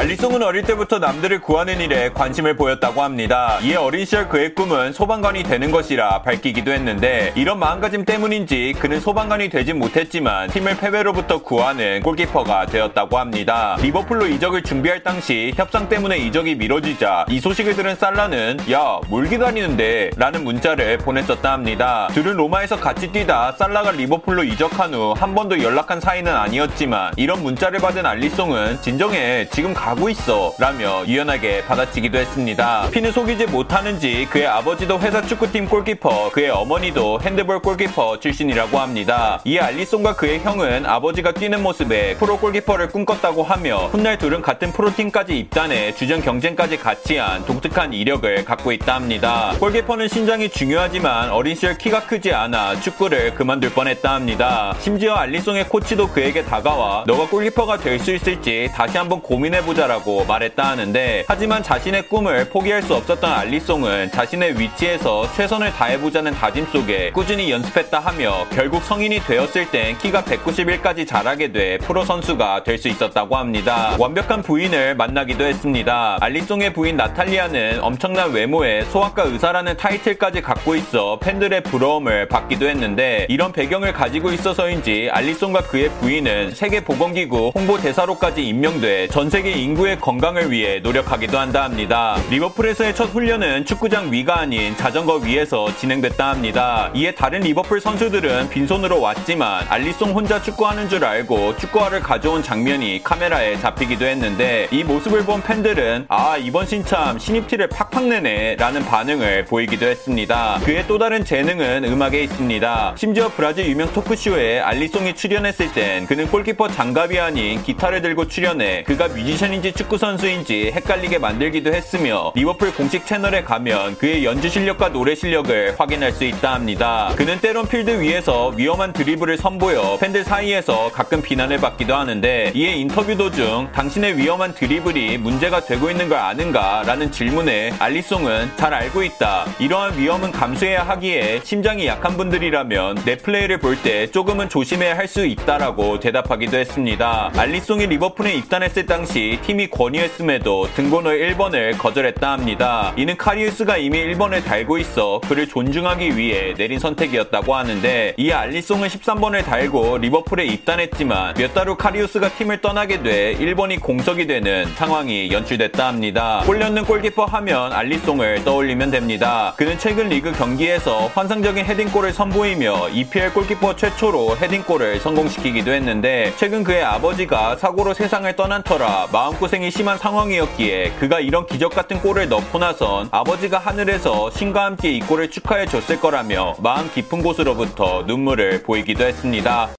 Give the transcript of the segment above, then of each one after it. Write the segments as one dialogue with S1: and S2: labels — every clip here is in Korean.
S1: 알리송은 어릴 때부터 남들을 구하는 일에 관심을 보였다고 합니다. 이에 어린 시절 그의 꿈은 소방관이 되는 것이라 밝히기도 했는데 이런 마음가짐 때문인지 그는 소방관이 되진 못했지만 팀을 패배로부터 구하는 골키퍼가 되었다고 합니다. 리버풀로 이적을 준비할 당시 협상 때문에 이적이 미뤄지자 이 소식을 들은 살라는 야 뭘 기다리는데 라는 문자를 보냈었다 합니다. 둘은 로마에서 같이 뛰다 살라가 리버풀로 이적한 후 한 번도 연락한 사이는 아니었지만 이런 문자를 받은 알리송은 진정해 지금 가고 있어 라며 유연하게 받아치기도 했습니다. 피는 속이지 못하는지 그의 아버지도 회사 축구팀 골키퍼 그의 어머니도 핸드볼 골키퍼 출신이라고 합니다. 이에 알리송과 그의 형은 아버지가 뛰는 모습에 프로 골키퍼를 꿈꿨다고 하며 훗날 둘은 같은 프로팀까지 입단해 주전 경쟁까지 같이 한 독특한 이력을 갖고 있다 합니다. 골키퍼는 신장이 중요하지만 어린 시절 키가 크지 않아 축구를 그만둘 뻔했다 합니다. 심지어 알리송의 코치도 그에게 다가와 너가 골키퍼가 될 수 있을지 다시 한번 고민해보자 라고 말했다 하는데 하지만 자신의 꿈을 포기할 수 없었던 알리송은 자신의 위치에서 최선을 다해보자는 다짐 속에 꾸준히 연습했다 하며 결국 성인이 되었을 땐 키가 191까지 자라게 돼 프로 선수가 될 수 있었다고 합니다. 완벽한 부인을 만나기도 했습니다. 알리송의 부인 나탈리아는 엄청난 외모에 소아과 의사라는 타이틀까지 갖고 있어 팬들의 부러움을 받기도 했는데 이런 배경을 가지고 있어서인지 알리송과 그의 부인은 세계보건기구 홍보대사로까지 임명돼 전 세계 인구의 건강을 위해 노력하기도 한다 합니다. 리버풀에서의 첫 훈련은 축구장 위가 아닌 자전거 위에서 진행됐다 합니다. 이에 다른 리버풀 선수들은 빈손으로 왔지만 알리송 혼자 축구하는 줄 알고 축구화를 가져온 장면이 카메라에 잡히기도 했는데 이 모습을 본 팬들은 아 이번 신참 신입티를 팍팍 내네 라는 반응을 보이기도 했습니다. 그의 또 다른 재능은 음악에 있습니다. 심지어 브라질 유명 토크쇼에 알리송이 출연했을 땐 그는 골키퍼 장갑이 아닌 기타를 들고 출연해 그가 뮤지션 인지 축구 선수인지 헷갈리게 만들기도 했으며 리버풀 공식 채널에 가면 그의 연주 실력과 노래 실력을 확인할 수 있다 합니다. 그는 때론 필드 위에서 위험한 드리블을 선보여 팬들 사이에서 가끔 비난을 받기도 하는데 이에 인터뷰 도중 당신의 위험한 드리블이 문제가 되고 있는 걸 아는가? 라는 질문에 알리송은 잘 알고 있다. 이러한 위험은 감수해야 하기에 심장이 약한 분들이라면 내 플레이를 볼 때 조금은 조심해야 할 수 있다라고 대답하기도 했습니다. 알리송이 리버풀에 입단했을 당시 팀이 권유했음에도 등번호 1번을 거절했다 합니다. 이는 카리우스가 이미 1번을 달고 있어 그를 존중하기 위해 내린 선택이었다고 하는데 이 알리송은 13번을 달고 리버풀에 입단했지만 몇 달 후 카리우스가 팀을 떠나게 돼 1번이 공석이 되는 상황이 연출됐다 합니다. 골 넣는 골키퍼 하면 알리송을 떠올리면 됩니다. 그는 최근 리그 경기에서 환상적인 헤딩골을 선보이며 EPL 골키퍼 최초로 헤딩골을 성공시키기도 했는데 최근 그의 아버지가 사고로 세상을 떠난 터라 마음고생이 심한 상황이었기에 그가 이런 기적 같은 골을 넣고 나선 아버지가 하늘에서 신과 함께 이 골을 축하해 줬을 거라며 마음 깊은 곳으로부터 눈물을 보이기도 했습니다.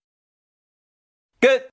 S1: 끝!